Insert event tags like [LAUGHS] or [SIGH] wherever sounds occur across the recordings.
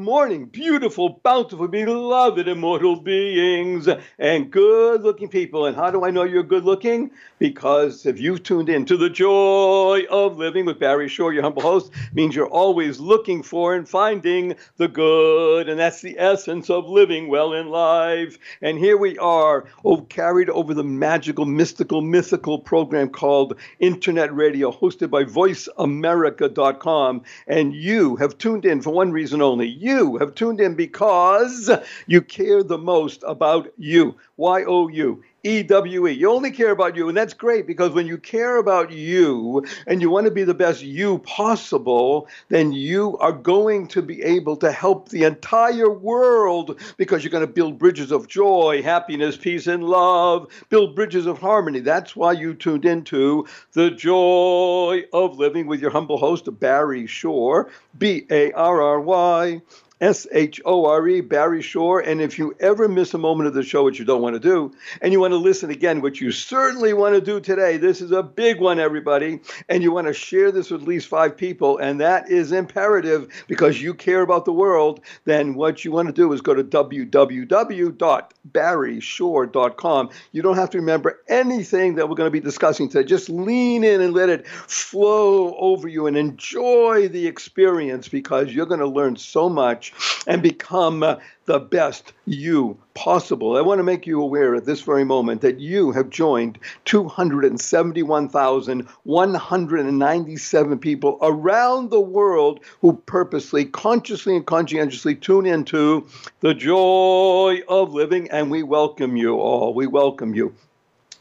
morning, beautiful, bountiful, beloved, immortal beings, and good looking people. And how do I know you're good looking? Because if you've tuned in to the joy of living with Barry Shore, your humble host, means you're always looking for and finding the good. And that's the essence of living well in life. And here we are, oh, carried over the magical, mystical, mythical program called Internet Radio, hosted by VoiceAmerica.com. And you have tuned in for one reason only. You have tuned in because you care the most about you. Y O U. E W E. You only care about you, and that's great because when you care about you and you want to be the best you possible, then you are going to be able to help the entire world because you're going to build bridges of joy, happiness, peace, and love, build bridges of harmony. That's why you tuned into The Joy of Living with your humble host, Barry Shore, B A R R Y. S H O R E, Barry Shore. And if you ever miss a moment of the show, which you don't want to do, and you want to listen again, which you certainly want to do today, this is a big one, everybody. And you want to share this with at least five people, and that is imperative because you care about the world, then what you want to do is go to www.barryshore.com. You don't have to remember anything that we're going to be discussing today. Just lean in and let it flow over you and enjoy the experience because you're going to learn so much and become uh, the best you possible. I want to make you aware at this very moment that you have joined 271,197 people around the world who purposely, consciously, and conscientiously tune into the joy of living, and we welcome you all. We welcome you.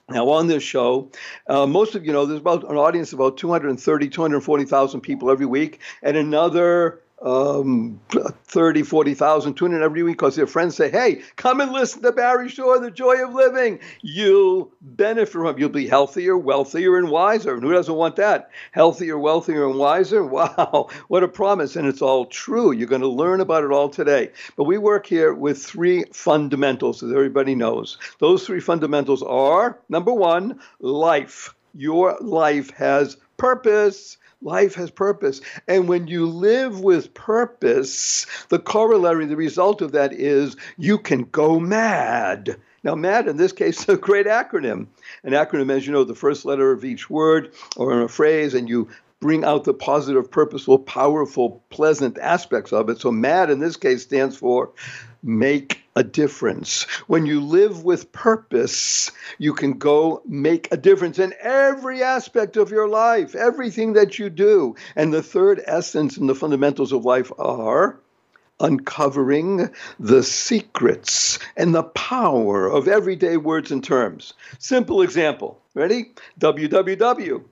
Now, on this show, uh, most of you know there's about an audience of about 230, 240,000 people every week, and another um, 30, 40,000 tune in every week because their friends say, hey, come and listen to Barry Shore, The Joy of Living. You'll benefit from it. You'll be healthier, wealthier, and wiser. And who doesn't want that? Healthier, wealthier, and wiser? [LAUGHS] Wow, what a promise. And it's all true. You're going to learn about it all today. But we work here with three fundamentals that everybody knows. Those three fundamentals are number one, life. Your life has purpose. Life has purpose. And when you live with purpose, the corollary, the result of that is you can go mad. Now, MAD in this case is a great acronym. An acronym, as you know, the first letter of each word or in a phrase, and you bring out the positive, purposeful, powerful, pleasant aspects of it. So, MAD in this case stands for make a difference. When you live with purpose, you can go make a difference in every aspect of your life, everything that you do. And the third essence and the fundamentals of life are uncovering the secrets and the power of everyday words and terms. Simple example. Ready? WWW.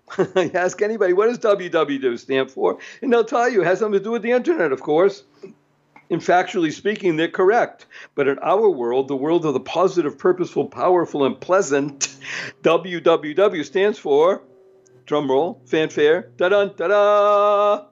[LAUGHS] Ask anybody, what does WWW stand for? And they'll tell you it has something to do with the internet, of course. In factually speaking, they're correct. But in our world, the world of the positive, purposeful, powerful, and pleasant, [LAUGHS] WWW stands for, drumroll, fanfare, da da da da.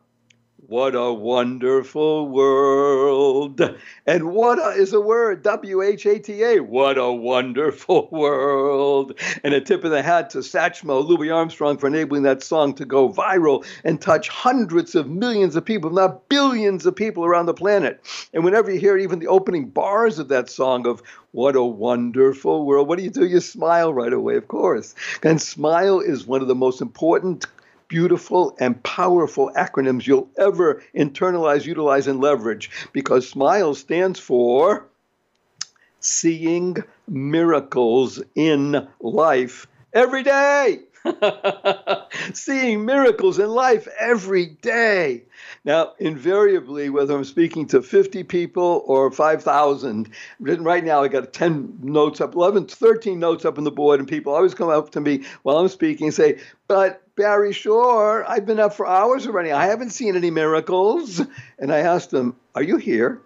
What a wonderful world. And what a is a word, W H A T A. What a wonderful [LAUGHS] world. And a tip of the hat to Satchmo, Louis Armstrong, for enabling that song to go viral and touch hundreds of millions of people, not billions of people around the planet. And whenever you hear even the opening bars of that song of what a wonderful world, what do you do? You smile right away, of course. And smile is one of the most important beautiful and powerful acronyms you'll ever internalize, utilize, and leverage because SMILE stands for Seeing Miracles in Life Every Day. [LAUGHS] Seeing miracles in life every day. Now, invariably, whether I'm speaking to 50 people or 5,000, right now I got 10 notes up, 11, 13 notes up on the board, and people always come up to me while I'm speaking and say, But Barry Shore, I've been up for hours already. I haven't seen any miracles. And I asked them, Are you here?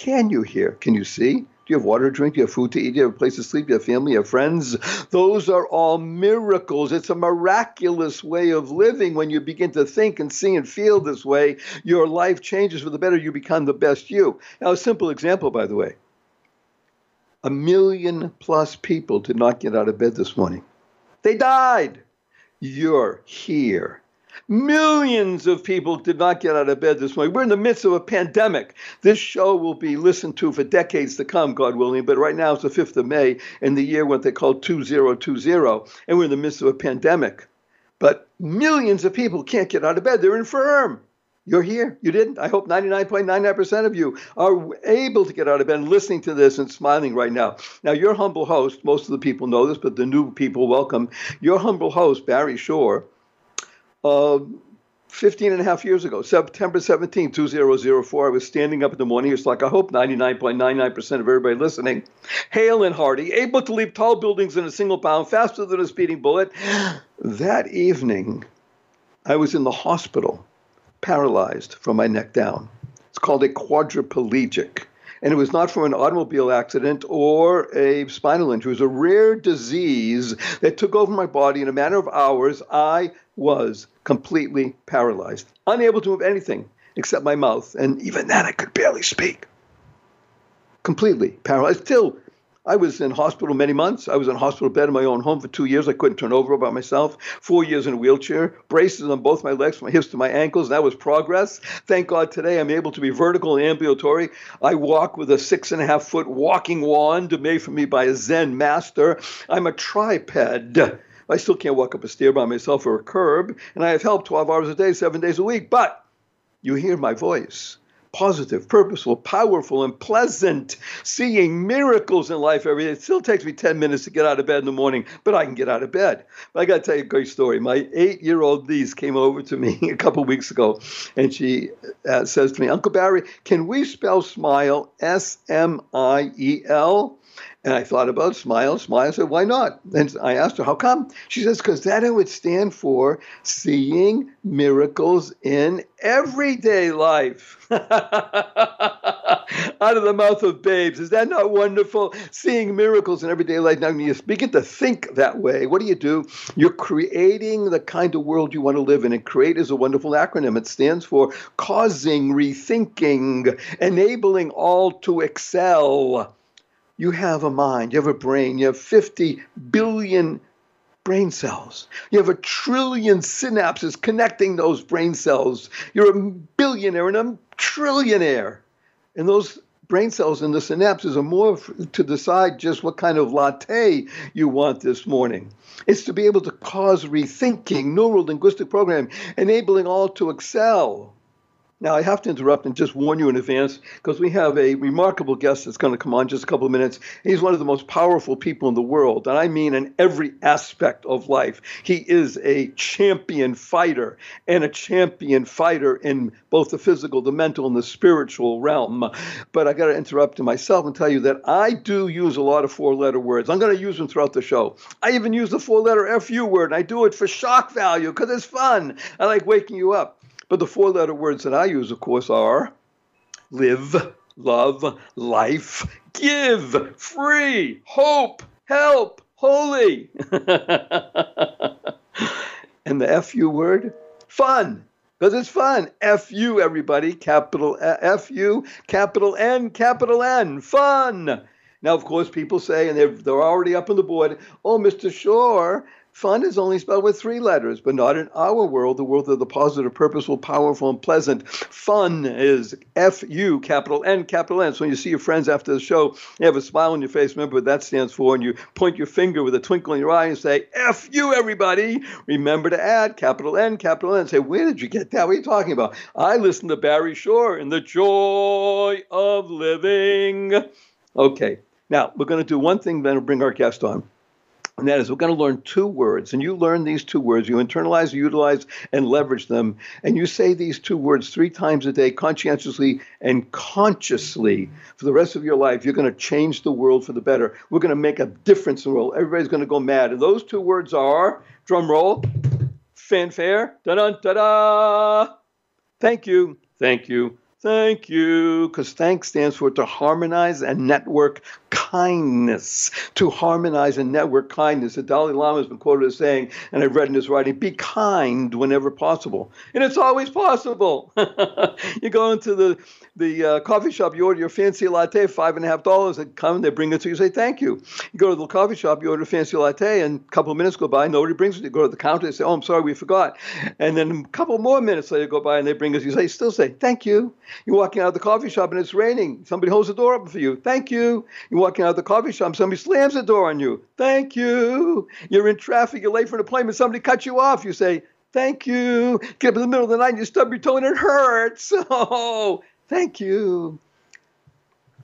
can you hear? Can you see? You have water to drink? You have food to eat? You have a place to sleep? You have family? You have friends? Those are all miracles. It's a miraculous way of living when you begin to think and see and feel this way. Your life changes for the better. You become the best you. Now, a simple example, by the way a million plus people did not get out of bed this morning. They died. You're here. Millions of people did not get out of bed this morning. We're in the midst of a pandemic. This show will be listened to for decades to come, God willing. But right now it's the 5th of May in the year what they call 2020, and we're in the midst of a pandemic. But millions of people can't get out of bed. They're infirm. You're here. You didn't. I hope 99.99% of you are able to get out of bed listening to this and smiling right now. Now, your humble host, most of the people know this, but the new people welcome. Your humble host, Barry Shore, uh, 15 and a half years ago, September 17, 2004, I was standing up in the morning. It's like, I hope 99.99% of everybody listening, hale and hearty, able to leap tall buildings in a single bound, faster than a speeding bullet. That evening, I was in the hospital, paralyzed from my neck down. It's called a quadriplegic and it was not from an automobile accident or a spinal injury. It was a rare disease that took over my body in a matter of hours. I was completely paralyzed, unable to move anything except my mouth, and even then I could barely speak. Completely paralyzed. Still I was in hospital many months. I was in hospital bed in my own home for two years. I couldn't turn over by myself. Four years in a wheelchair, braces on both my legs, from my hips to my ankles. That was progress. Thank God today I'm able to be vertical and ambulatory. I walk with a six and a half foot walking wand made for me by a Zen master. I'm a triped. I still can't walk up a stair by myself or a curb, and I have help 12 hours a day, seven days a week. But you hear my voice positive, purposeful, powerful, and pleasant, seeing miracles in life every day. It still takes me 10 minutes to get out of bed in the morning, but I can get out of bed. But I got to tell you a great story. My eight year old niece came over to me [LAUGHS] a couple weeks ago, and she uh, says to me, Uncle Barry, can we spell smile S M I E L? And I thought about smile, smile. Said, why not? And I asked her, how come? She says, because that would stand for seeing miracles in everyday life. [LAUGHS] Out of the mouth of babes. Is that not wonderful? Seeing miracles in everyday life. Now, when you begin to think that way, what do you do? You're creating the kind of world you want to live in. And CREATE is a wonderful acronym. It stands for causing, rethinking, enabling all to excel you have a mind, you have a brain, you have 50 billion brain cells. You have a trillion synapses connecting those brain cells. You're a billionaire and a trillionaire. And those brain cells and the synapses are more to decide just what kind of latte you want this morning. It's to be able to cause rethinking, neural linguistic programming, enabling all to excel. Now, I have to interrupt and just warn you in advance because we have a remarkable guest that's going to come on just a couple of minutes. He's one of the most powerful people in the world, and I mean in every aspect of life. He is a champion fighter and a champion fighter in both the physical, the mental, and the spiritual realm. But I got to interrupt myself and tell you that I do use a lot of four letter words. I'm going to use them throughout the show. I even use the four letter FU word, and I do it for shock value because it's fun. I like waking you up. But the four letter words that I use, of course, are live, love, life, give, free, hope, help, holy. [LAUGHS] and the FU word, fun. Because it's fun. F-U, everybody. Capital uh, F-U, capital N, capital N. Fun. Now, of course, people say, and they're already up on the board, oh, Mr. Shore, Fun is only spelled with three letters, but not in our world, the world of the positive, purposeful, powerful, and pleasant. Fun is F U, capital N, capital N. So when you see your friends after the show, you have a smile on your face, remember what that stands for, and you point your finger with a twinkle in your eye and say, F everybody. Remember to add capital N, capital N. Say, where did you get that? What are you talking about? I listen to Barry Shore in The Joy of Living. Okay, now we're going to do one thing, then we'll bring our guest on. And that is, we're going to learn two words. And you learn these two words. You internalize, utilize, and leverage them. And you say these two words three times a day, conscientiously and consciously for the rest of your life. You're going to change the world for the better. We're going to make a difference in the world. Everybody's going to go mad. And those two words are drum roll, fanfare, da da da da. Thank you, thank you, Thank you, because thank stands for to harmonize and network kindness. To harmonize and network kindness. The Dalai Lama has been quoted as saying, and I've read in his writing, be kind whenever possible. And it's always possible. [LAUGHS] you go into the the uh, coffee shop, you order your fancy latte, five and a half dollars. They come, they bring it to you, say thank you. You go to the coffee shop, you order a fancy latte, and a couple of minutes go by, nobody brings it. You go to the counter, they say, oh, I'm sorry, we forgot. And then a couple more minutes later go by, and they bring it. You say, still say thank you. You're walking out of the coffee shop and it's raining. Somebody holds the door open for you. Thank you. You're walking out of the coffee shop, somebody slams the door on you. Thank you. You're in traffic, you're late for an appointment, somebody cuts you off. You say, Thank you. Get up in the middle of the night and you stub your toe and it hurts. [LAUGHS] Oh, thank you.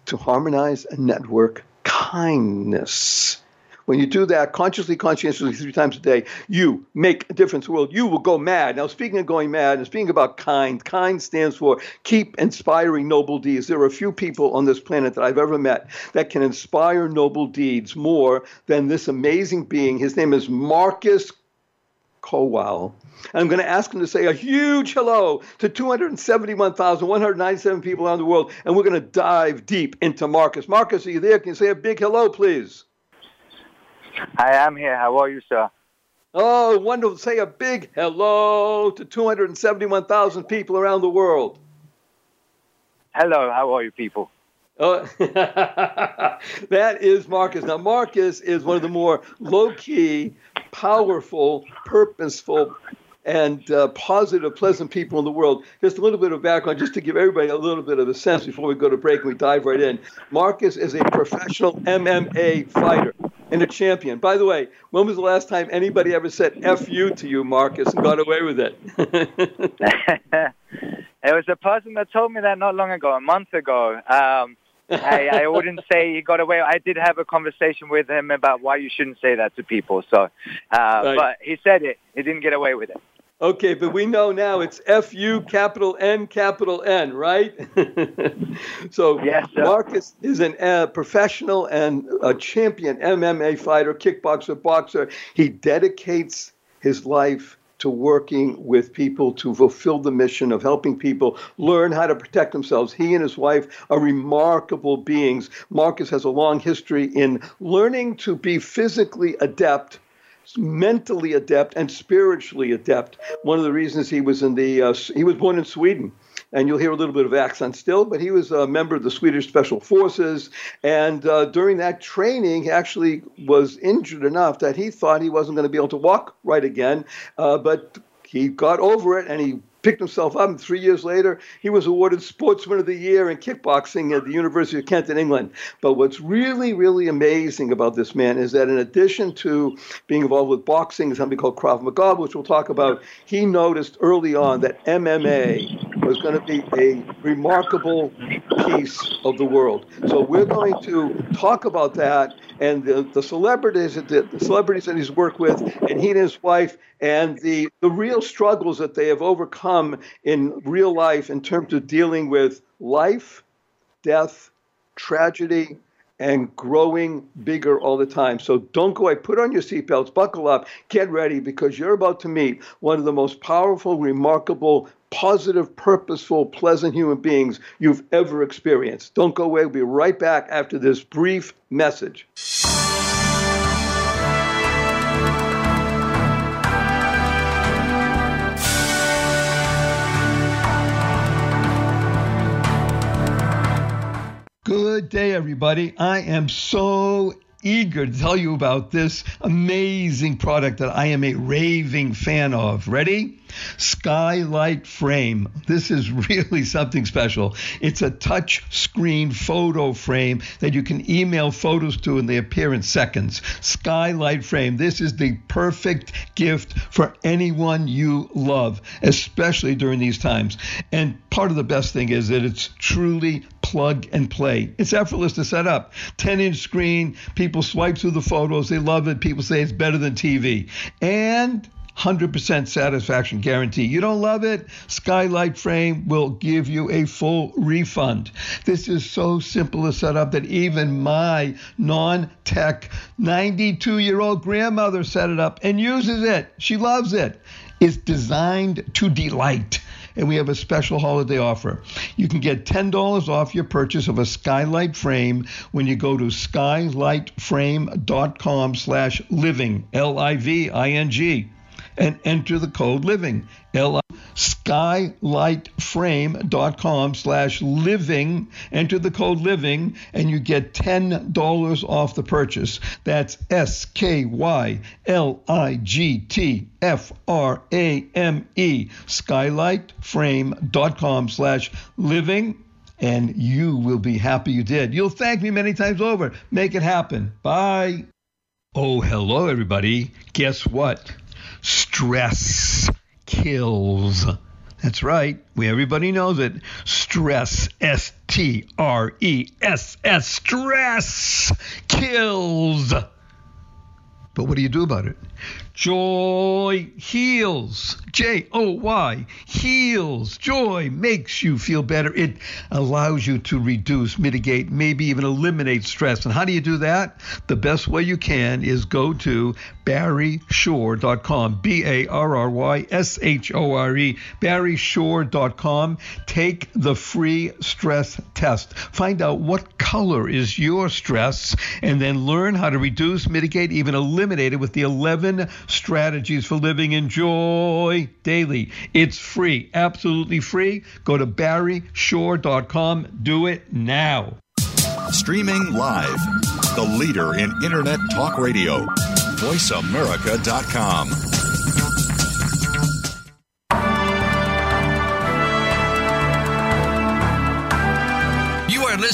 To harmonize and network kindness. When you do that consciously, conscientiously, three times a day, you make a difference in the world. You will go mad. Now, speaking of going mad and speaking about kind, kind stands for keep inspiring noble deeds. There are a few people on this planet that I've ever met that can inspire noble deeds more than this amazing being. His name is Marcus Kowal. And I'm going to ask him to say a huge hello to 271,197 people around the world, and we're going to dive deep into Marcus. Marcus, are you there? Can you say a big hello, please? I am here. How are you, sir? Oh, wonderful. Say a big hello to 271,000 people around the world. Hello, how are you, people? Oh, [LAUGHS] that is Marcus. Now, Marcus is one of the more low key, powerful, purposeful, and uh, positive, pleasant people in the world. Just a little bit of background, just to give everybody a little bit of a sense before we go to break and we dive right in. Marcus is a professional MMA fighter and a champion. By the way, when was the last time anybody ever said "f you" to you, Marcus, and got away with it? [LAUGHS] it was a person that told me that not long ago, a month ago. Um, I, I wouldn't say he got away. I did have a conversation with him about why you shouldn't say that to people. So, uh, right. but he said it. He didn't get away with it. Okay, but we know now it's F U capital N capital N, right? [LAUGHS] so yes, Marcus is a uh, professional and a champion MMA fighter, kickboxer, boxer. He dedicates his life to working with people to fulfill the mission of helping people learn how to protect themselves. He and his wife are remarkable beings. Marcus has a long history in learning to be physically adept mentally adept and spiritually adept. One of the reasons he was in the uh, he was born in Sweden. And you'll hear a little bit of accent still, but he was a member of the Swedish Special Forces. And uh, during that training, he actually was injured enough that he thought he wasn't going to be able to walk right again. Uh, but he got over it and he picked himself up. And three years later, he was awarded Sportsman of the Year in kickboxing at the University of Kent in England. But what's really, really amazing about this man is that in addition to being involved with boxing, something called Krav Maga, which we'll talk about, he noticed early on that MMA was going to be a remarkable piece of the world. So we're going to talk about that and the, the celebrities that the, the celebrities that he's worked with, and he and his wife, and the the real struggles that they have overcome in real life in terms of dealing with life, death, tragedy, and growing bigger all the time. So don't go away. Put on your seatbelts, buckle up, get ready because you're about to meet one of the most powerful, remarkable, positive, purposeful, pleasant human beings you've ever experienced. Don't go away. We'll be right back after this brief message. Good day, everybody. I am so eager to tell you about this amazing product that I am a raving fan of. Ready? Skylight Frame. This is [LAUGHS] really something special. It's a touch screen photo frame that you can email photos to and they appear in seconds. Skylight Frame. This is the perfect gift for anyone you love, especially during these times. And part of the best thing is that it's truly plug and play. It's effortless to set up. 10 inch screen, people swipe through the photos, they love it. People say it's better than TV. And 100% satisfaction guarantee. You don't love it? Skylight Frame will give you a full refund. This is so simple to set up that even my non tech 92 year old grandmother set it up and uses it. She loves it. It's designed to delight and we have a special holiday offer. You can get $10 off your purchase of a skylight frame when you go to skylightframe.com slash living, L-I-V-I-N-G and enter the code living L skylightframe.com slash living. Enter the code living and you get $10 off the purchase. That's s-k-y-l-i-g-t-f-r-a-m-e skylightframe.com slash living and you will be happy you did. You'll thank me many times over. Make it happen. Bye. Oh hello everybody. Guess what? Stress kills. That's right. We everybody knows it. Stress, S T R E S S, stress kills. But what do you do about it? Joy heals. J O Y heals. Joy makes you feel better. It allows you to reduce, mitigate, maybe even eliminate stress. And how do you do that? The best way you can is go to barryshore.com. B A R R Y S H O R E. barryshore.com. Take the free stress test. Find out what color is your stress and then learn how to reduce, mitigate, even eliminate it with the 11 strategies for living in joy daily. It's free, absolutely free. Go to barryshore.com. Do it now. Streaming live, the leader in Internet Talk Radio, voiceamerica.com.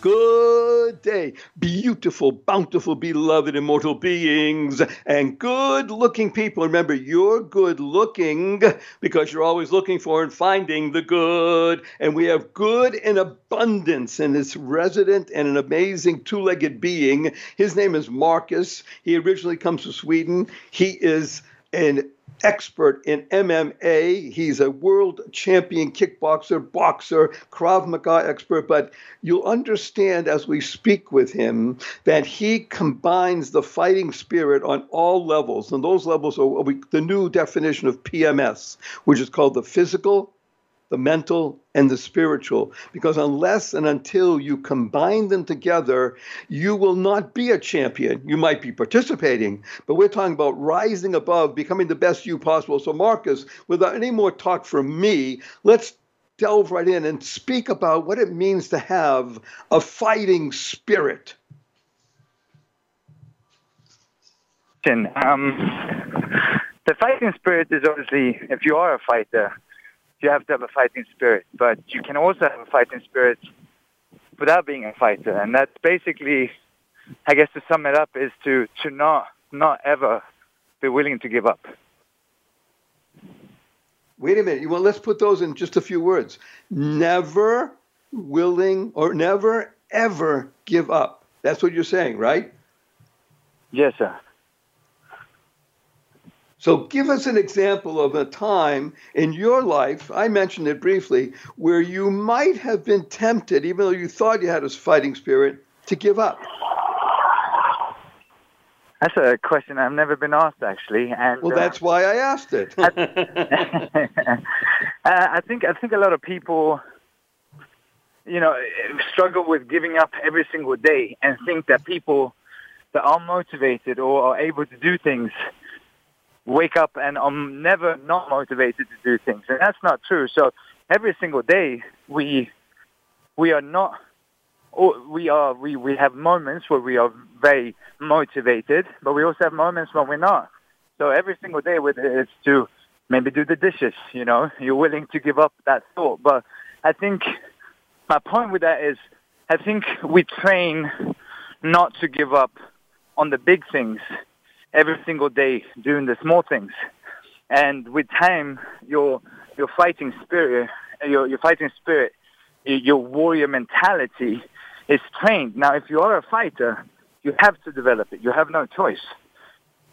Good day, beautiful, bountiful, beloved, immortal beings, and good looking people. Remember, you're good looking because you're always looking for and finding the good. And we have good in abundance, and it's resident and an amazing two legged being. His name is Marcus. He originally comes from Sweden. He is an expert in MMA. He's a world champion kickboxer, boxer, Krav Maga expert. But you'll understand as we speak with him that he combines the fighting spirit on all levels. And those levels are the new definition of PMS, which is called the physical, the mental, and the spiritual. Because unless and until you combine them together, you will not be a champion. You might be participating, but we're talking about rising above, becoming the best you possible. So, Marcus, without any more talk from me, let's delve right in and speak about what it means to have a fighting spirit. Um, the fighting spirit is obviously, if you are a fighter, you have to have a fighting spirit, but you can also have a fighting spirit without being a fighter. And that's basically, I guess to sum it up, is to, to not, not ever be willing to give up. Wait a minute. Well, let's put those in just a few words. Never willing or never ever give up. That's what you're saying, right? Yes, sir. So, give us an example of a time in your life, I mentioned it briefly, where you might have been tempted, even though you thought you had a fighting spirit, to give up. That's a question I've never been asked, actually. And well, that's uh, why I asked it. I, [LAUGHS] I think I think a lot of people, you know, struggle with giving up every single day and think that people that are motivated or are able to do things wake up and I'm never not motivated to do things. And that's not true. So every single day we we are not we are we, we have moments where we are very motivated, but we also have moments when we're not. So every single day with it's to maybe do the dishes, you know, you're willing to give up that thought. But I think my point with that is I think we train not to give up on the big things every single day doing the small things. And with time, your your fighting spirit, your your fighting spirit, your warrior mentality is trained. Now, if you are a fighter, you have to develop it. You have no choice.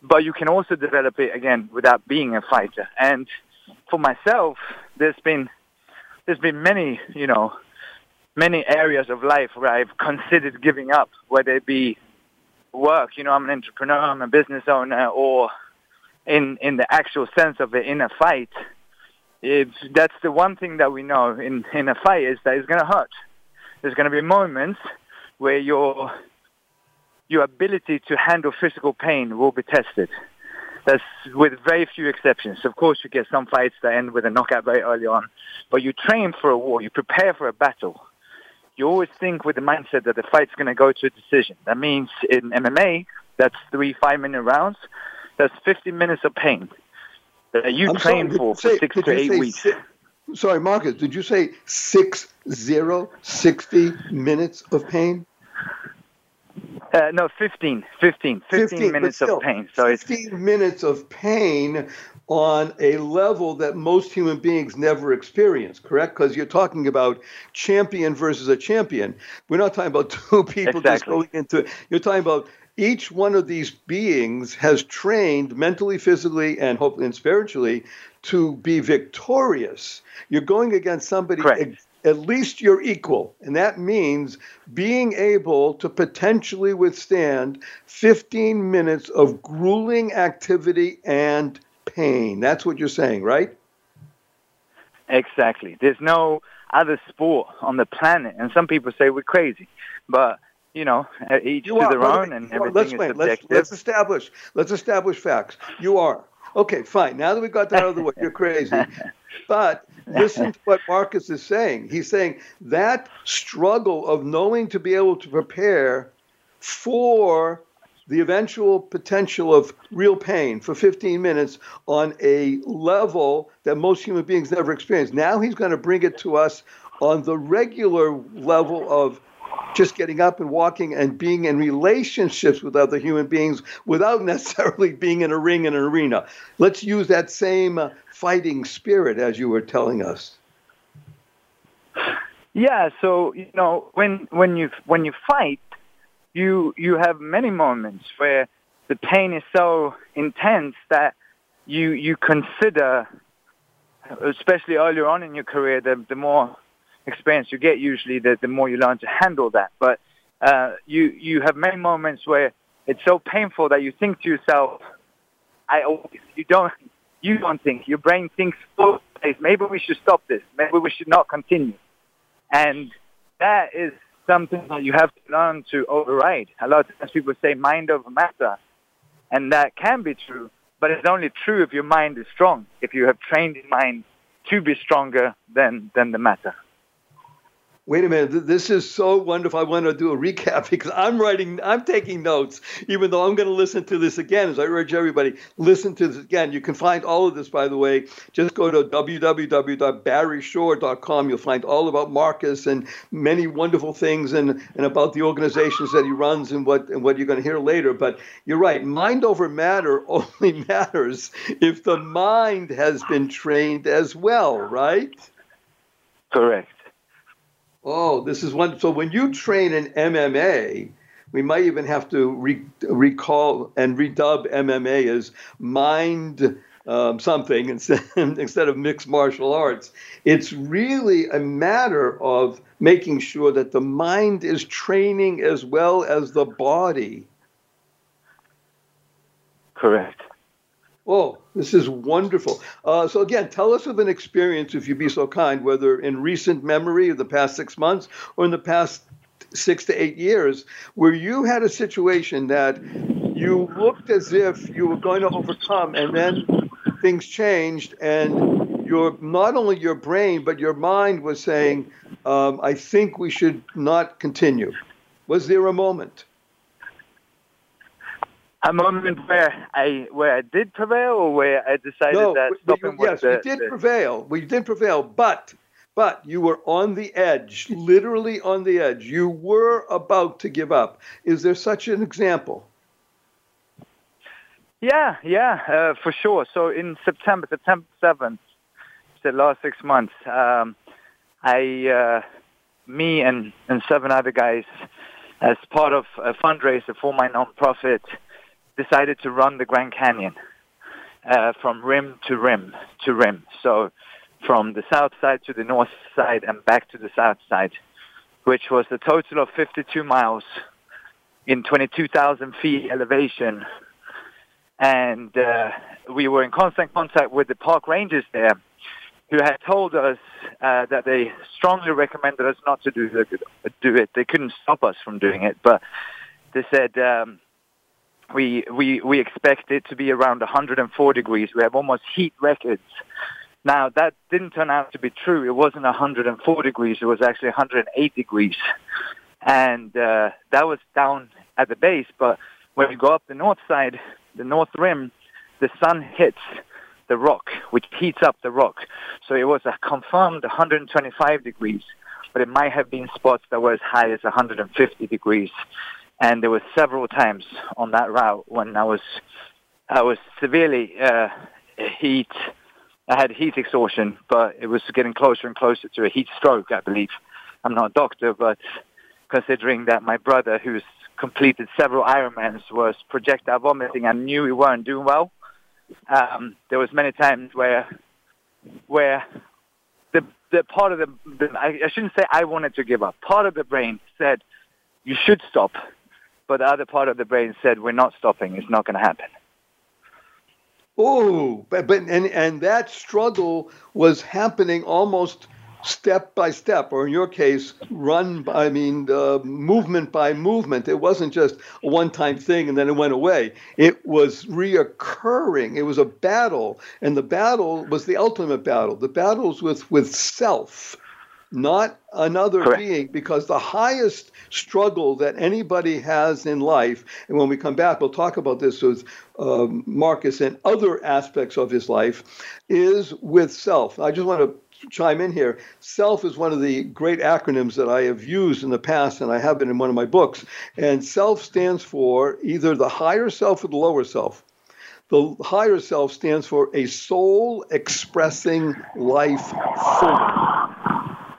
But you can also develop it again without being a fighter. And for myself, there's been there's been many, you know, many areas of life where I've considered giving up, whether it be work, you know, I'm an entrepreneur, I'm a business owner, or in in the actual sense of it, in a fight. It's, that's the one thing that we know in in a fight is that it's going to hurt. There's going to be moments where your your ability to handle physical pain will be tested. That's with very few exceptions. Of course, you get some fights that end with a knockout very early on, but you train for a war, you prepare for a battle. You always think with the mindset that the fight's going to go to a decision. That means in MMA, that's three five-minute rounds. That's 50 minutes of pain that you I'm train sorry, for for say- six to eight weeks. sorry, Marcus, did you say six zero, 60 minutes of pain? Uh, no, 15, 15, 15, but minutes still, of pain. So it's 15 minutes of pain on a level that most human beings never experience, correct? Because you're talking about champion versus a champion. We're not talking about [LAUGHS] two people just going into it. You're talking about each one of these beings has trained mentally, physically, and hopefully and spiritually to be victorious. You're going against somebody Correct. at least you're equal. And that means being able to potentially withstand 15 minutes of grueling activity and pain. That's what you're saying, right? Exactly. There's no other sport on the planet, and some people say we're crazy, but you know, each You to are. their own, and everything let's is wait. Let's, let's establish. Let's establish facts. You are. Okay, fine. Now that we got that out of the way, you're crazy. [LAUGHS] But listen to what Marcus is saying. He's saying that struggle of knowing to be able to prepare for the eventual potential of real pain for 15 minutes on a level that most human beings never experience. Now he's going to bring it to us on the regular level of just getting up and walking and being in relationships with other human beings without [LAUGHS] necessarily being in a ring in an arena. Let's use that same uh, fighting spirit as you were telling us. Yeah, so you know, when when you when you fight, you you have many moments where the pain is so intense that you you consider, especially earlier on in your career, the the more experience you get, usually the the more you learn to handle that. But uh, you you have many moments where it's so painful that you think to yourself, I you don't you don't think your brain thinks ways. Maybe we should stop this. Maybe we should not continue. And that is something that you have to learn to override. A lot of times people say mind over matter, and that can be true, but it's only true if your mind is strong, if you have trained your mind to be stronger than, than the matter. Wait a minute, this is so wonderful. I want to do a recap [LAUGHS] because I'm writing, I'm taking notes, even though I'm going to listen to this again. As I urge everybody, listen to this again. You can find all of this, by the way. Just go to www.barryshore.com. You'll find all about Marcus and many wonderful things and, and about the organizations that he runs and what and what you're going to hear later. But you're right, mind over matter [LAUGHS] only matters if the mind has been trained as well, right? Correct. Oh, this is one. So when you train in MMA, we might even have to re- recall and redub MMA as mind um, something [LAUGHS] instead, instead of mixed martial arts. It's really a matter of making sure that the mind is training as well as the body. Correct. Oh, this is wonderful. Uh, so, again, tell us of an experience, if you'd be so kind, whether in recent memory of the past six months or in the past six to eight years, where you had a situation that you looked as if you were going to overcome, and then things changed, and your not only your brain but your mind was saying, um, "I think we should not continue." Was there a moment? A moment where I where I did prevail, or where I decided no, that stopping was yes, the, we did the- prevail. We did prevail, but but you were on the edge, literally on the edge. You were about to give up. Is there such an example? Yeah, yeah, uh, for sure. So in September, September seventh, the last six months, um, I uh, me and, and seven other guys, as part of a fundraiser for my nonprofit, decided to run the Grand Canyon uh, from rim to rim to rim. So from the south side to the north side and back to the south side, which was a total of 52 miles in 22,000 feet elevation. And uh, we were in constant contact with the park rangers there who had told us uh, that they strongly recommended us not to do, the, do it. They couldn't stop us from doing it, but they said um, we, we, we expect it to be around 104 degrees. We have almost heat records now, that didn't turn out to be true. It wasn't 104 degrees. It was actually 108 degrees. And uh, that was down at the base. But when you go up the north side, the north rim, the sun hits the rock, which heats up the rock. So it was a confirmed 125 degrees, but it might have been spots that were as high as 150 degrees. And there were several times on that route when I was I was severely uh, heat I had heat exhaustion, but it was getting closer and closer to a heat stroke, I believe. I'm not a doctor, but considering that my brother, who's completed several Ironmans, was projectile vomiting, I knew we weren't doing well. Um, there was many times where, where the the part of the, the I, I shouldn't say I wanted to give up. Part of the brain said, "You should stop," but the other part of the brain said, "We're not stopping. It's not going to happen." Oh, but, but and and that struggle was happening almost step by step, or in your case, run by, I mean, uh, movement by movement. It wasn't just a one time thing and then it went away. It was reoccurring. It was a battle, and the battle was the ultimate battle. The battles with, with self, not another Correct. being, because the highest struggle that anybody has in life, and when we come back, we'll talk about this with um, Marcus and other aspects of his life, is with self. I just want to chime in here. Self is one of the great acronyms that I have used in the past, and I have it in one of my books. And self stands for either the higher self or the lower self. The higher self stands for a soul expressing life fully.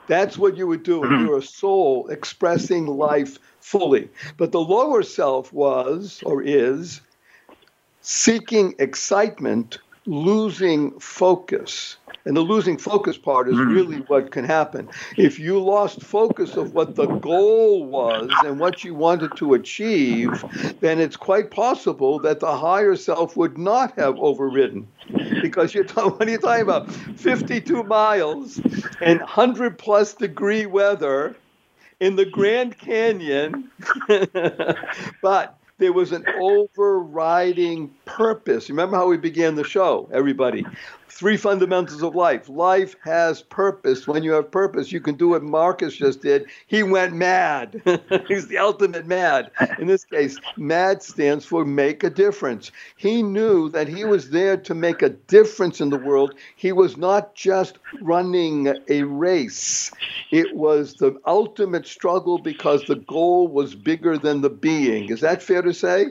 That's what you would do. Mm-hmm. You're [CLEARS THROAT] a soul expressing life fully. But the lower self was or is seeking excitement, losing focus. And the losing focus part is mm-hmm. really what can happen. If you lost focus of what the goal was and what you wanted to achieve, then it's quite possible that the higher self would not have overridden. Because you're talking, what are you talking about? 52 miles and 100 plus degree weather in the Grand Canyon. [LAUGHS] but there was an overriding purpose. Remember how we began the show, everybody? Three fundamentals of life. Life has purpose. When you have purpose, you can do what Marcus just did. He went mad. [LAUGHS] He's the ultimate mad. In this case, MAD stands for make a difference. He knew that he was there to make a difference in the world. He was not just running a race, it was the ultimate struggle because the goal was bigger than the being. Is that fair to say?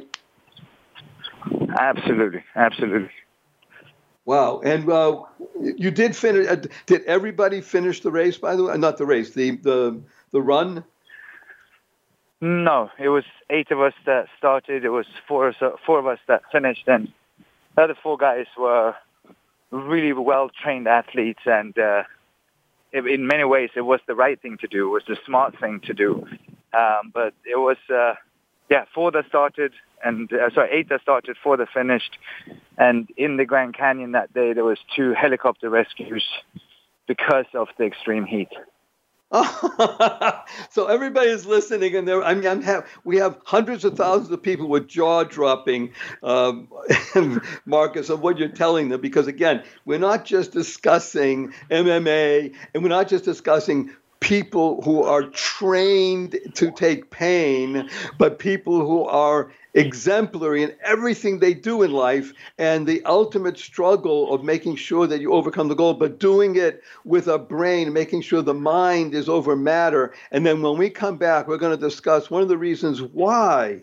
Absolutely. Absolutely. Wow. And uh, you did finish. Uh, did everybody finish the race? By the way, not the race, the the the run. No, it was eight of us that started. It was four four of us that finished, and the other four guys were really well trained athletes, and uh, in many ways, it was the right thing to do. It was the smart thing to do. Um, but it was, uh, yeah, four that started, and uh, eight that started, four that finished. And in the Grand Canyon that day, there was two helicopter rescues because of the extreme heat. [LAUGHS] so everybody is listening, and there. I mean, I'm have, we have hundreds of thousands of people with jaw dropping, um, [LAUGHS] Marcus, of what you're telling them. Because again, we're not just discussing MMA, and we're not just discussing people who are trained to take pain, but people who are exemplary in everything they do in life and the ultimate struggle of making sure that you overcome the goal, but doing it with a brain, making sure the mind is over matter. And then when we come back, we're going to discuss one of the reasons why,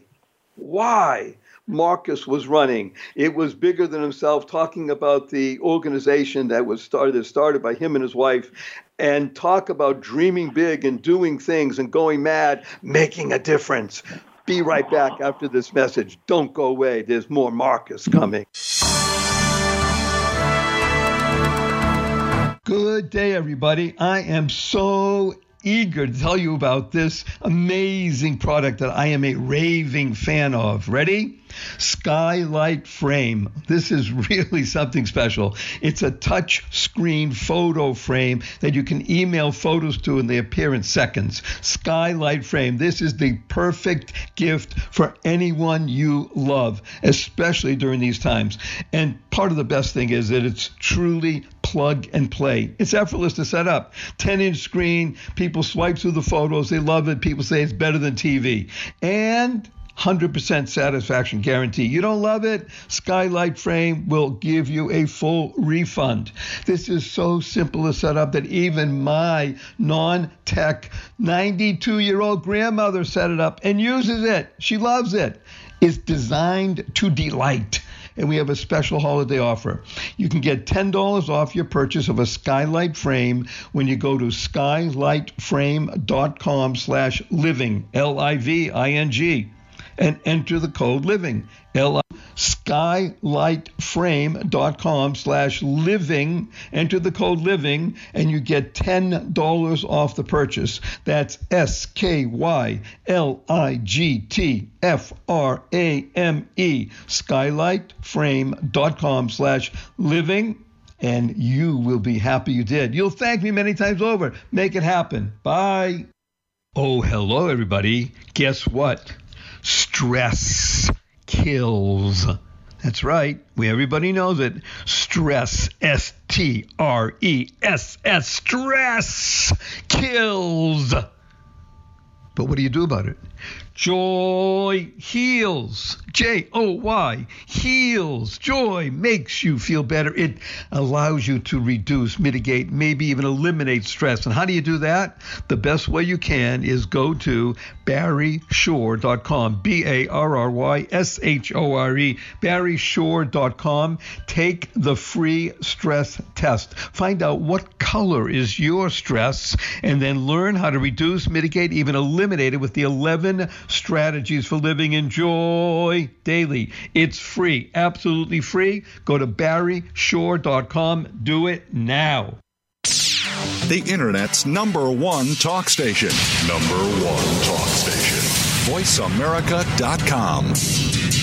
why Marcus was running. It was bigger than himself, talking about the organization that was started, started by him and his wife, and talk about dreaming big and doing things and going mad, making a difference. Be right back after this message. Don't go away. There's more Marcus coming. Good day, everybody. I am so eager to tell you about this amazing product that I am a raving fan of. Ready? Skylight Frame. This is really [LAUGHS] something special. It's a touch screen photo frame that you can email photos to and they appear in seconds. Skylight Frame. This is the perfect gift for anyone you love, especially during these times. And part of the best thing is that it's truly plug and play. It's effortless to set up. 10 inch screen, people swipe through the photos, they love it. People say it's better than TV. And 100% satisfaction guarantee. You don't love it? Skylight Frame will give you a full refund. This is so simple to set up that even my non tech 92 year old grandmother set it up and uses it. She loves it. It's designed to delight and we have a special holiday offer. You can get $10 off your purchase of a skylight frame when you go to skylightframe.com slash living, L-I-V-I-N-G and enter the code living. L skylightframe.com slash living. Enter the code living and you get $10 off the purchase. That's s-k-y-l-i-g-t-f-r-a-m-e skylightframe.com slash living and you will be happy you did. You'll thank me many times over. Make it happen. Bye. Oh hello everybody. Guess what Stress kills. That's right. We everybody knows it. Stress, S T R E S S, stress kills. But what do you do about it? Joy heals. J O Y heals. Joy makes you feel better. It allows you to reduce, mitigate, maybe even eliminate stress. And how do you do that? The best way you can is go to barryshore.com. B A R R Y S H O R E. barryshore.com. Take the free stress test. Find out what color is your stress and then learn how to reduce, mitigate, even eliminate it with the 11 strategies for living in joy daily. It's free, absolutely free. Go to barryshore.com. Do it now. The Internet's number one talk station. Number one talk station. VoiceAmerica.com.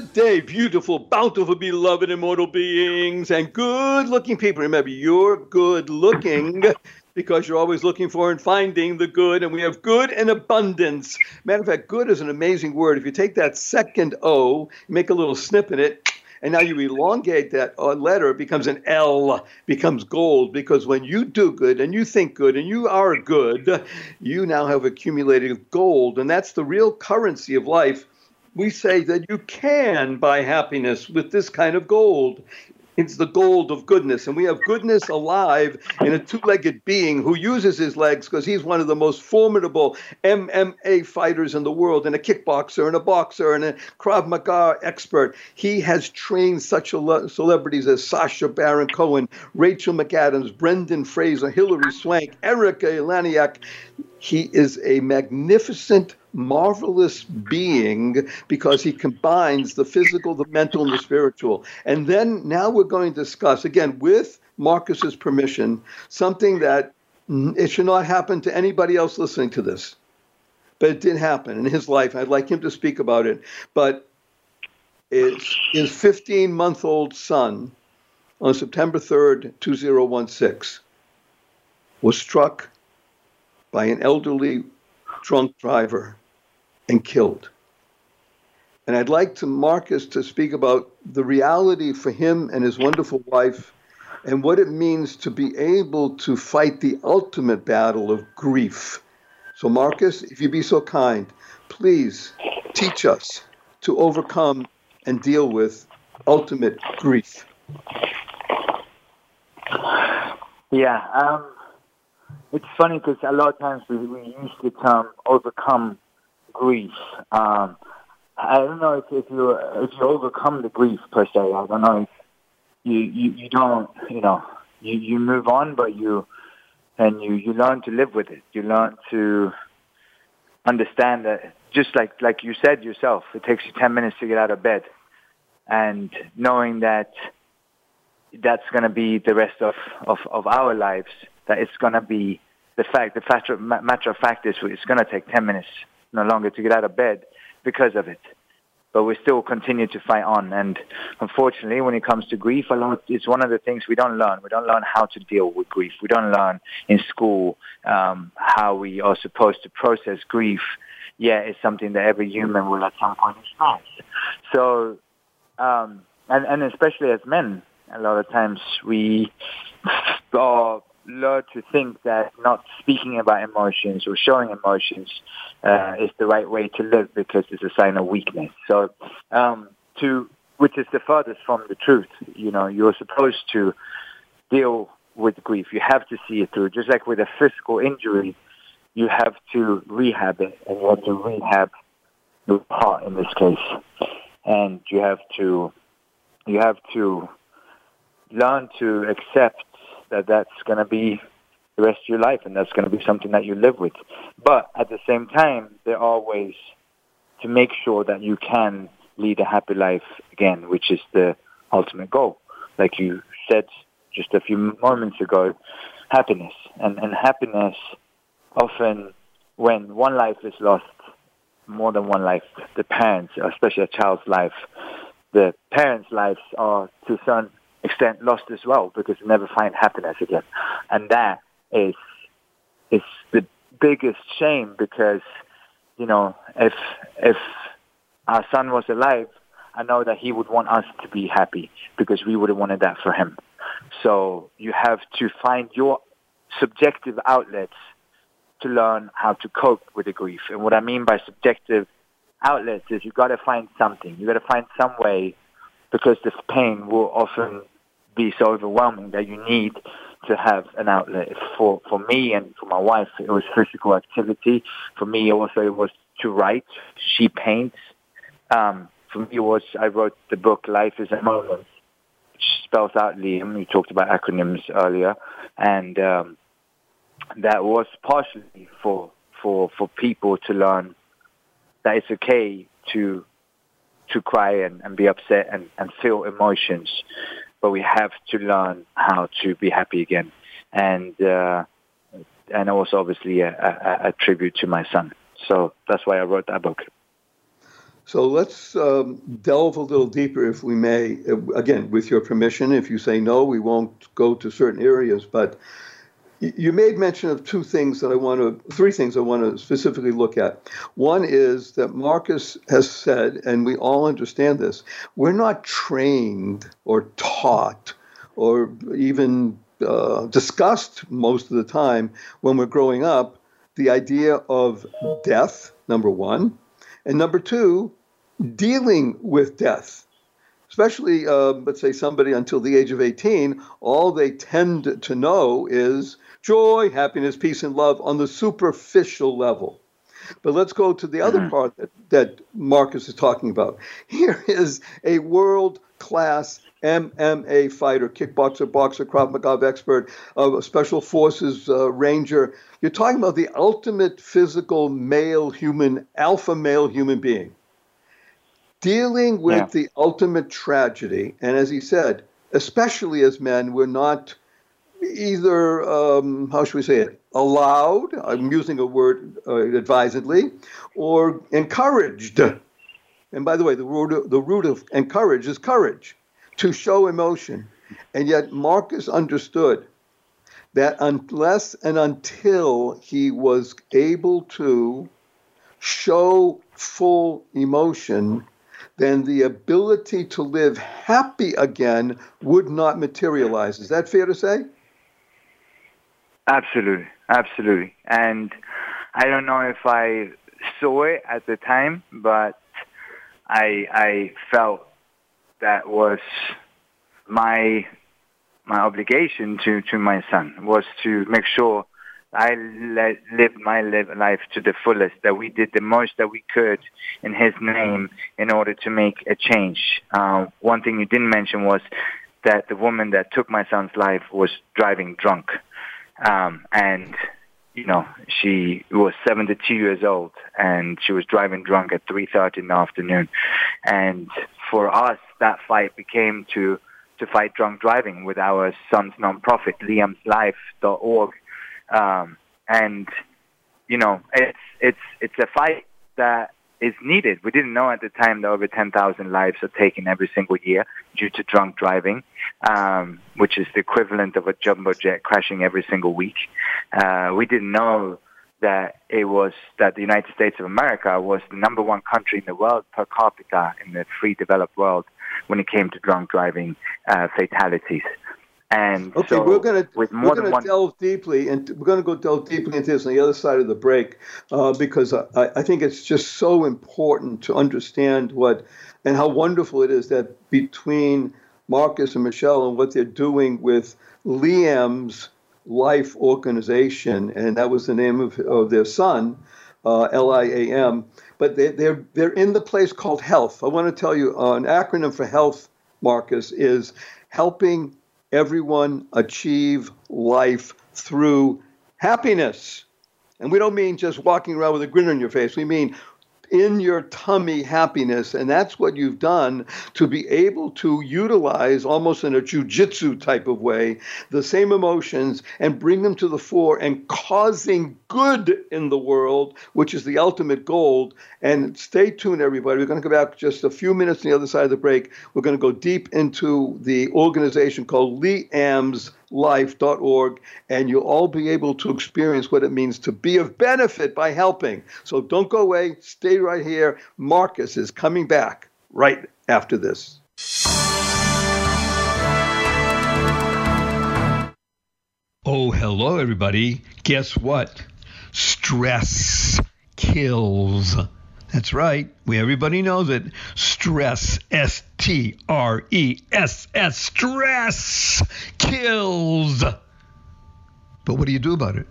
day, beautiful, bountiful, beloved, immortal beings, and good looking people. Remember, you're good looking because you're always looking for and finding the good, and we have good in abundance. Matter of fact, good is an amazing word. If you take that second O, make a little snip in it, and now you elongate that uh, letter, it becomes an L, becomes gold, because when you do good and you think good and you are good, you now have accumulated gold, and that's the real currency of life we say that you can buy happiness with this kind of gold. It's the gold of goodness. And we have goodness alive in a two legged being who uses his legs because he's one of the most formidable MMA fighters in the world, and a kickboxer, and a boxer, and a Krav Maga expert. He has trained such celebrities as Sacha Baron Cohen, Rachel McAdams, Brendan Fraser, Hilary Swank, Erika Eleniak. He is a magnificent marvelous being because he combines the physical, the mental, and the spiritual. And then now we're going to discuss, again, with Marcus's permission, something that it should not happen to anybody else listening to this. But it did happen in his life. I'd like him to speak about it. But it's his 15 month old son on September 3rd, 2016, was struck by an elderly drunk driver and killed. And I'd like to Marcus to speak about the reality for him and his wonderful wife and what it means to be able to fight the ultimate battle of grief. So, Marcus, if you be so kind, please teach us to overcome and deal with ultimate grief. Yeah, um, it's funny because a lot of times we, we use the term overcome grief. Um, I don't know if, if you if you overcome the grief per se. I don't know if you you, you don't you know you, you move on, but you and you you learn to live with it. You learn to understand that just like like you said yourself, it takes you ten minutes to get out of bed, and knowing that that's going to be the rest of, of, of our lives. That it's going to be the fact. The matter of fact is it's going to take ten minutes no longer to get out of bed because of it. But we still continue to fight on. And unfortunately, when it comes to grief, a lot, it's one of the things we don't learn. We don't learn how to deal with grief. We don't learn in school um, how we are supposed to process grief. Yeah, it's something that every human will at some point experience. So, um, and, and especially as men, a lot of times we are learn to think that not speaking about emotions or showing emotions uh, is the right way to live because it's a sign of weakness. So, um, to which is the furthest from the truth. You know, you're supposed to deal with grief. You have to see it through. Just like with a physical injury, you have to rehab it, and you have to rehab your heart in this case, and you have to you have to learn to accept that that's going to be the rest of your life and that's going to be something that you live with. But at the same time, there are ways to make sure that you can lead a happy life again, which is the ultimate goal. Like you said just a few moments ago, happiness. And, and happiness often, when one life is lost, more than one life, the parents, especially a child's life, the parents' lives are to some extent lost as well because they never find happiness again. And that is is the biggest shame because, you know, if if our son was alive, I know that he would want us to be happy because we would have wanted that for him. So you have to find your subjective outlets to learn how to cope with the grief. And what I mean by subjective outlets is you've got to find something. You've got to find some way because this pain will often be so overwhelming that you need to have an outlet. For for me and for my wife, it was physical activity. For me, also it was to write. She paints. Um, for me, it was I wrote the book "Life Is a Moment," which spells out Liam. You talked about acronyms earlier, and um, that was partially for for for people to learn that it's okay to to cry and, and be upset and, and feel emotions but we have to learn how to be happy again. And uh, and also obviously a, a, a, tribute to my son. So that's why I wrote that book. So let's um, delve a little deeper, if we may. Again, with your permission. If you say no, we won't go to certain areas. But you made mention of two things that I want to, three things I want to specifically look at. One is that Marcus has said, and we all understand this, we're not trained or taught or even uh, discussed most of the time when we're growing up the idea of death, number one, and number two, dealing with death especially uh, let's say somebody until the age of 18 all they tend to know is joy, happiness, peace, and love on the superficial level. But let's go to the other mm-hmm. part that, that Marcus is talking about. [LAUGHS] Here is a world class MMA fighter, kickboxer, boxer, Krav Maga expert, uh, special forces uh, ranger. You're talking about the ultimate physical male human, alpha male human being. Dealing with yeah. the ultimate tragedy. And as he said, especially as men, we're not either, um, how should we say it, allowed, I'm using a word uh, advisedly, or encouraged. And by the way, the root, of, the root of encourage is courage, to show emotion. And yet Marcus understood that unless and until he was able to show full emotion, then the ability to live happy again would not materialize. Is that fair to say? Absolutely, absolutely. And I don't know if I saw it at the time, but I I felt that was my my obligation to to my son was to make sure I let, lived my life to the fullest, that we did the most that we could in his name in order to make a change. Uh, one thing you didn't mention was that the woman that took my son's life was driving drunk. Um, and, you know, she was 72 years old and she was driving drunk at 3.30 in the afternoon. And for us, that fight became to, to fight drunk driving with our son's nonprofit, liamslife.org. Um, and, you know, it's, it's, it's a fight that is needed. We didn't know at the time that over 10,000 lives are taken every single year due to drunk driving, um, which is the equivalent of a jumbo jet crashing every single week. Uh, we didn't know that it was that the United States of America was the number one country in the world per capita in the free developed world when it came to drunk driving uh, fatalities. And okay, so we're going to we're going to delve deeply, and we're going to go delve deeply into this on the other side of the break, uh, because I, I think it's just so important to understand what and how wonderful it is that between Marcus and Michelle and what they're doing with Liam's Life Organization, and that was the name of, of their son, uh, L-I-A-M. But they, they're they're in the place called Health. I want to tell you uh, an acronym for Health, Marcus, is helping everyone achieve life through happiness. And we don't mean just walking around with a grin on your face. We mean in your tummy happiness. And that's what you've done to be able to utilize, almost in a jujitsu type of way, the same emotions and bring them to the fore and causing good in the world, which is the ultimate goal. And stay tuned, everybody. We're going to go back just a few minutes on the other side of the break. We're going to go deep into the organization called Liam's life.org, and you'll all be able to experience what it means to be of benefit by helping. So don't go away, stay right here. Marcus is coming back right after this. Oh, hello, everybody. Guess what? Stress kills. That's right. We, everybody knows it. Stress, S T R E S S, stress kills. But what do you do about it?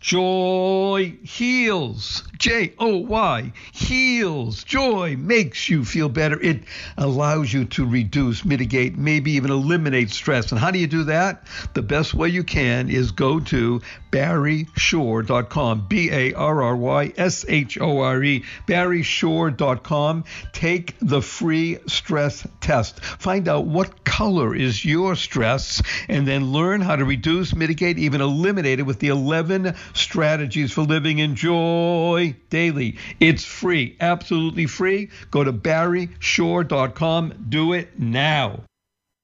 Joy heals. J O Y heals. Joy makes you feel better. It allows you to reduce, mitigate, maybe even eliminate stress. And how do you do that? The best way you can is go to barryshore.com. B A R R Y S H O R E. barryshore.com. Take the free stress test. Find out what color is your stress and then learn how to reduce, mitigate, even eliminate it with the 11 strategies for living in joy daily. It's free, absolutely free. Go to barryshore.com. Do it now.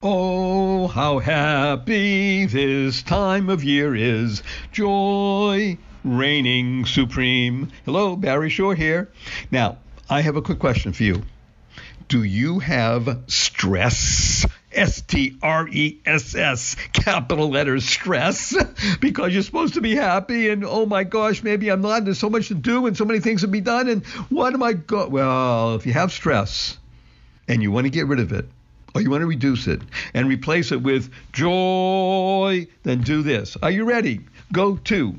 Oh, how happy this time of year is. Joy reigning supreme. Hello, Barry Shore here. Now, I have a quick question for you. Do you have stress? S T R E S S, capital letters, stress, [LAUGHS] because you're supposed to be happy. And oh my gosh, maybe I'm not. There's so much to do and so many things to be done. And what am I go? Well, if you have stress and you want to get rid of it, or you want to reduce it and replace it with joy, then do this. Are you ready? Go to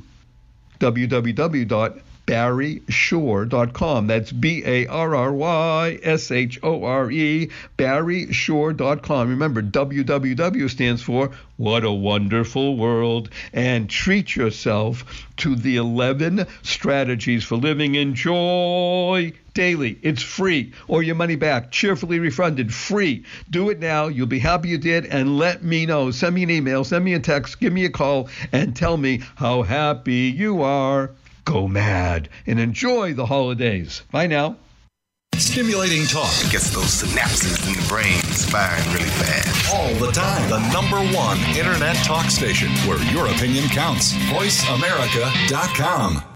www barryshore.com. That's B A R R Y S H O R E, barryshore.com. Remember, WWW stands for What a Wonderful World. And treat yourself to the 11 strategies for living in joy daily. It's free or your money back, cheerfully refunded, free. Do it now. You'll be happy you did and let me know. Send me an email, send me a text, give me a call, and tell me how happy you are go mad and enjoy the holidays. Bye now. Stimulating talk gets those synapses in the brain firing really fast. All the time. The number one internet talk station where your opinion counts. VoiceAmerica.com.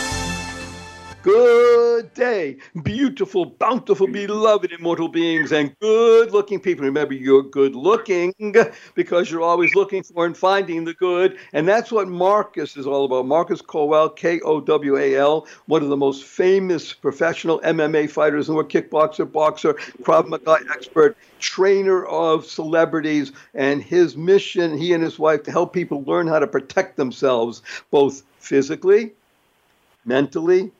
Good day, beautiful, bountiful, beloved, immortal beings, and good looking people. Remember, you're good looking because you're always looking for and finding the good. And that's what Marcus is all about. Marcus Kowal, K O W A L, one of the most famous professional MMA fighters in the world, kickboxer, boxer, Krav Maga expert, trainer of celebrities. And his mission, he and his wife, to help people learn how to protect themselves, both physically, mentally,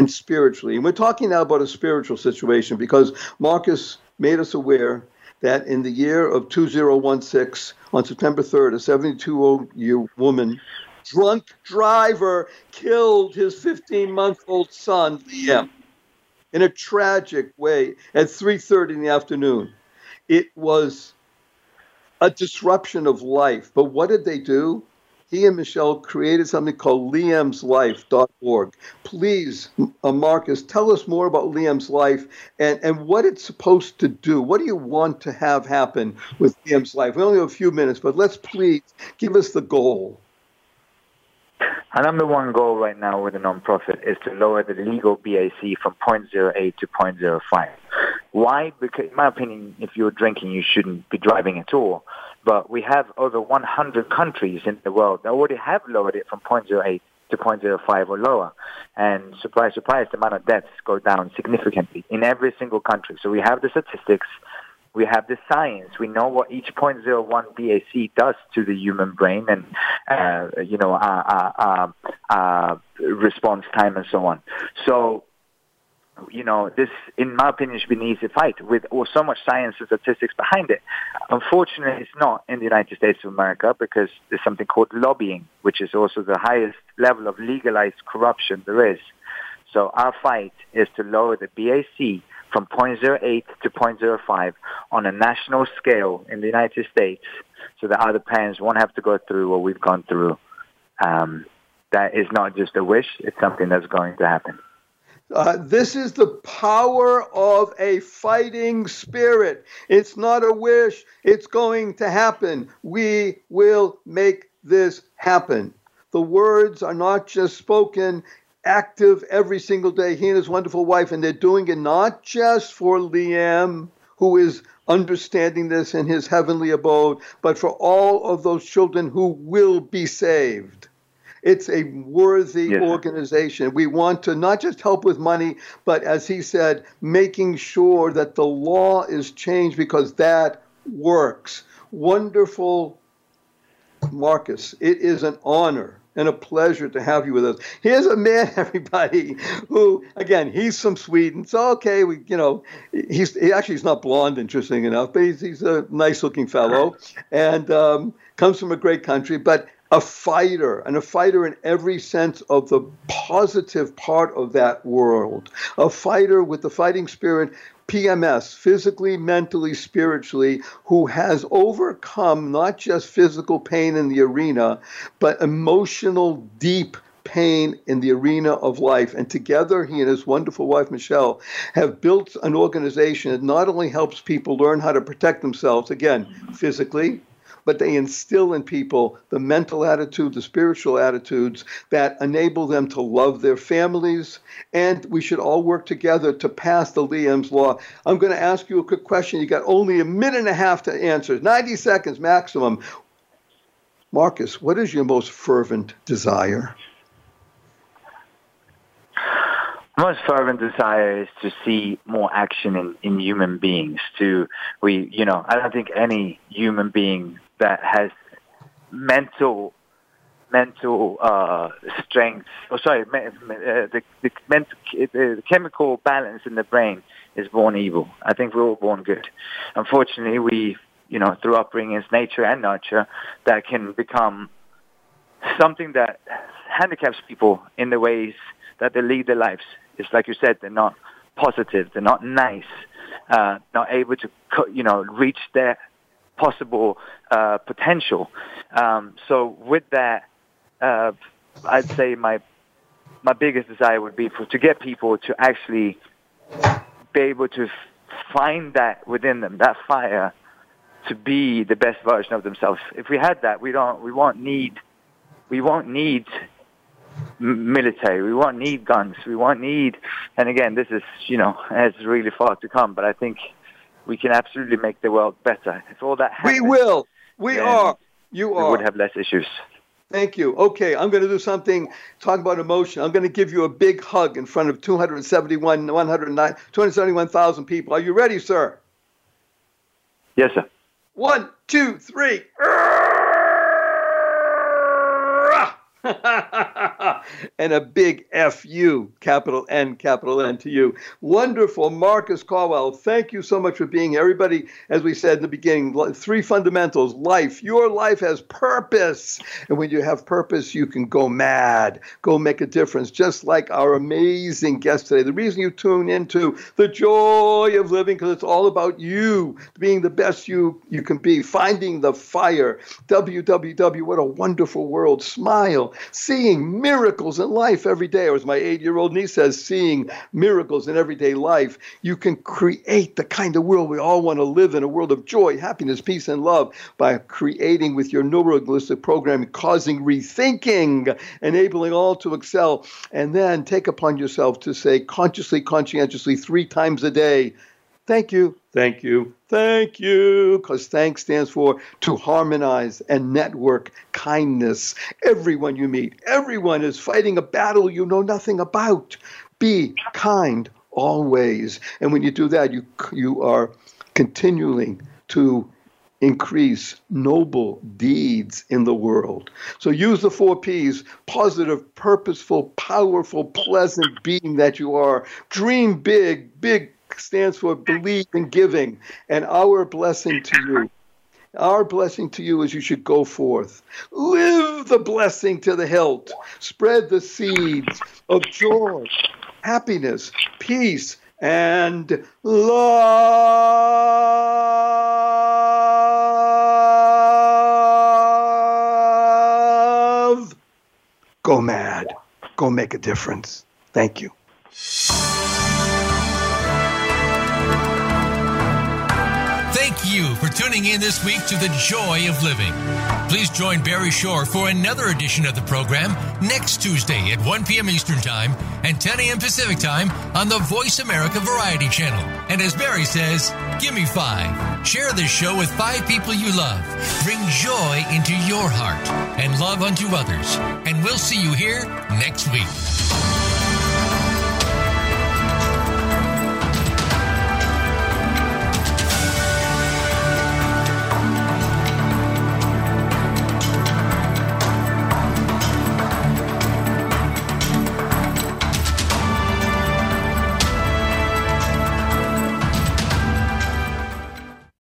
and spiritually. And we're talking now about a spiritual situation because Marcus made us aware that in the year of 2016, on September 3rd, a 72 year old woman, drunk driver, killed his 15 month old son, Liam, in a tragic way at 3.30 in the afternoon. It was a disruption of life. But what did they do? He and Michelle created something called Liam's liamslife.org. Please, uh, Marcus, tell us more about Liam's Life and, and what it's supposed to do. What do you want to have happen with Liam's Life? We only have a few minutes, but let's please give us the goal. Our number one goal right now with the nonprofit is to lower the legal BAC from 0.08 to 0.05. Why? Because, in my opinion, if you're drinking, you shouldn't be driving at all. But we have over 100 countries in the world that already have lowered it from 0.08 to 0.05 or lower. And surprise, surprise, the amount of deaths go down significantly in every single country. So we have the statistics, we have the science, we know what each 0.01 BAC does to the human brain and, uh, you know, uh, uh, uh, response time and so on. So you know, this, in my opinion, should be an easy fight with or so much science and statistics behind it. Unfortunately, it's not in the United States of America because there's something called lobbying, which is also the highest level of legalized corruption there is. So our fight is to lower the BAC from 0.08 to 0.05 on a national scale in the United States so that other parents won't have to go through what we've gone through. Um, that is not just a wish, it's something that's going to happen. Uh, this is the power of a fighting spirit. It's not a wish, it's going to happen. We will make this happen. The words are not just spoken, active every single day. He and his wonderful wife, and they're doing it not just for Liam, who is understanding this in his heavenly abode, but for all of those children who will be saved. It's a worthy yes. organization. We want to not just help with money, but as he said, making sure that the law is changed because that works. Wonderful, Marcus. It is an honor and a pleasure to have you with us. Here's a man, [LAUGHS] everybody, who again he's from Sweden. So okay, we you know he's he actually he's not blonde, interesting enough, but he's, he's a nice looking fellow and um, comes from a great country. But a fighter, and a fighter in every sense of the positive part of that world. A fighter with the fighting spirit, PMS, physically, mentally, spiritually, who has overcome not just physical pain in the arena, but emotional, deep pain in the arena of life. And together, he and his wonderful wife, Michelle, have built an organization that not only helps people learn how to protect themselves, again, physically, but they instill in people the mental attitude, the spiritual attitudes that enable them to love their families. And we should all work together to pass the Liam's Law. I'm going to ask you a quick question. You got only a minute and a half to answer, 90 seconds maximum. Marcus, what is your most fervent desire? most fervent desire is to see more action in, in human beings. To we, you know, I don't think any human being that has mental mental uh, strength. Oh, sorry, me, uh, the the, mental, the chemical balance in the brain is born evil. I think we're all born good. Unfortunately, we, you know, through upbringings, nature and nurture, that can become something that handicaps people in the ways that they lead their lives. It's like you said, they're not positive, they're not nice, uh, not able to, you know, reach their possible uh, potential. Um, so with that, uh, I'd say my my biggest desire would be for to get people to actually be able to find that within them, that fire, to be the best version of themselves. If we had that, we don't, we won't need, we won't need military. We won't need guns. We won't need. And again, this is you know has really far to come, but I think we can absolutely make the world better. If all that happens, We will. We are. You are. we would have less issues. Thank you. Okay, I'm going to do something, talk about emotion. I'm going to give you a big hug in front of 271, 109, 271,000 people. Are you ready, sir? Yes, sir. One, two, three. [LAUGHS] and a big F U, capital N, capital N to you. Wonderful. Marcus Kowal, thank you so much for being here. Everybody, as we said in the beginning, three fundamentals life. Your life has purpose. And when you have purpose, you can go mad, go make a difference, just like our amazing guest today. The reason you tune into the joy of living, because it's all about you being the best you, you can be, finding the fire. www, what a wonderful world. Smile, seeing miracles in life every day. Or as my eight year old niece says, seeing miracles in everyday life. You can create the kind of world we all want to live in a world of joy, happiness, peace, and love by creating with your neurolinguistic programming, causing rethinking, enabling all to excel. And then take upon yourself to say consciously, conscientiously, three times a day, Thank you, thank you, thank you, because thanks stands for to harmonize and network kindness. Everyone you meet, everyone is fighting a battle you know nothing about. Be kind always. And when you do that, you, you are continuing to increase noble deeds in the world. So use the four P's positive, purposeful, powerful, pleasant being that you are. Dream big. Big stands for believe in giving. And our blessing to you. Our blessing to you is you should go forth. Live the blessing to the hilt. Spread the seeds of joy, happiness, peace, and love. Go mad. Go make a difference. Thank you. Tuning in this week to The Joy of Living. Please join Barry Shore for another edition of the program next Tuesday at 1 p.m. Eastern Time and 10 a.m. Pacific Time on the Voice America Variety Channel. And as Barry says, give me five. Share this show with five people you love. Bring joy into your heart and love unto others. And we'll see you here next week.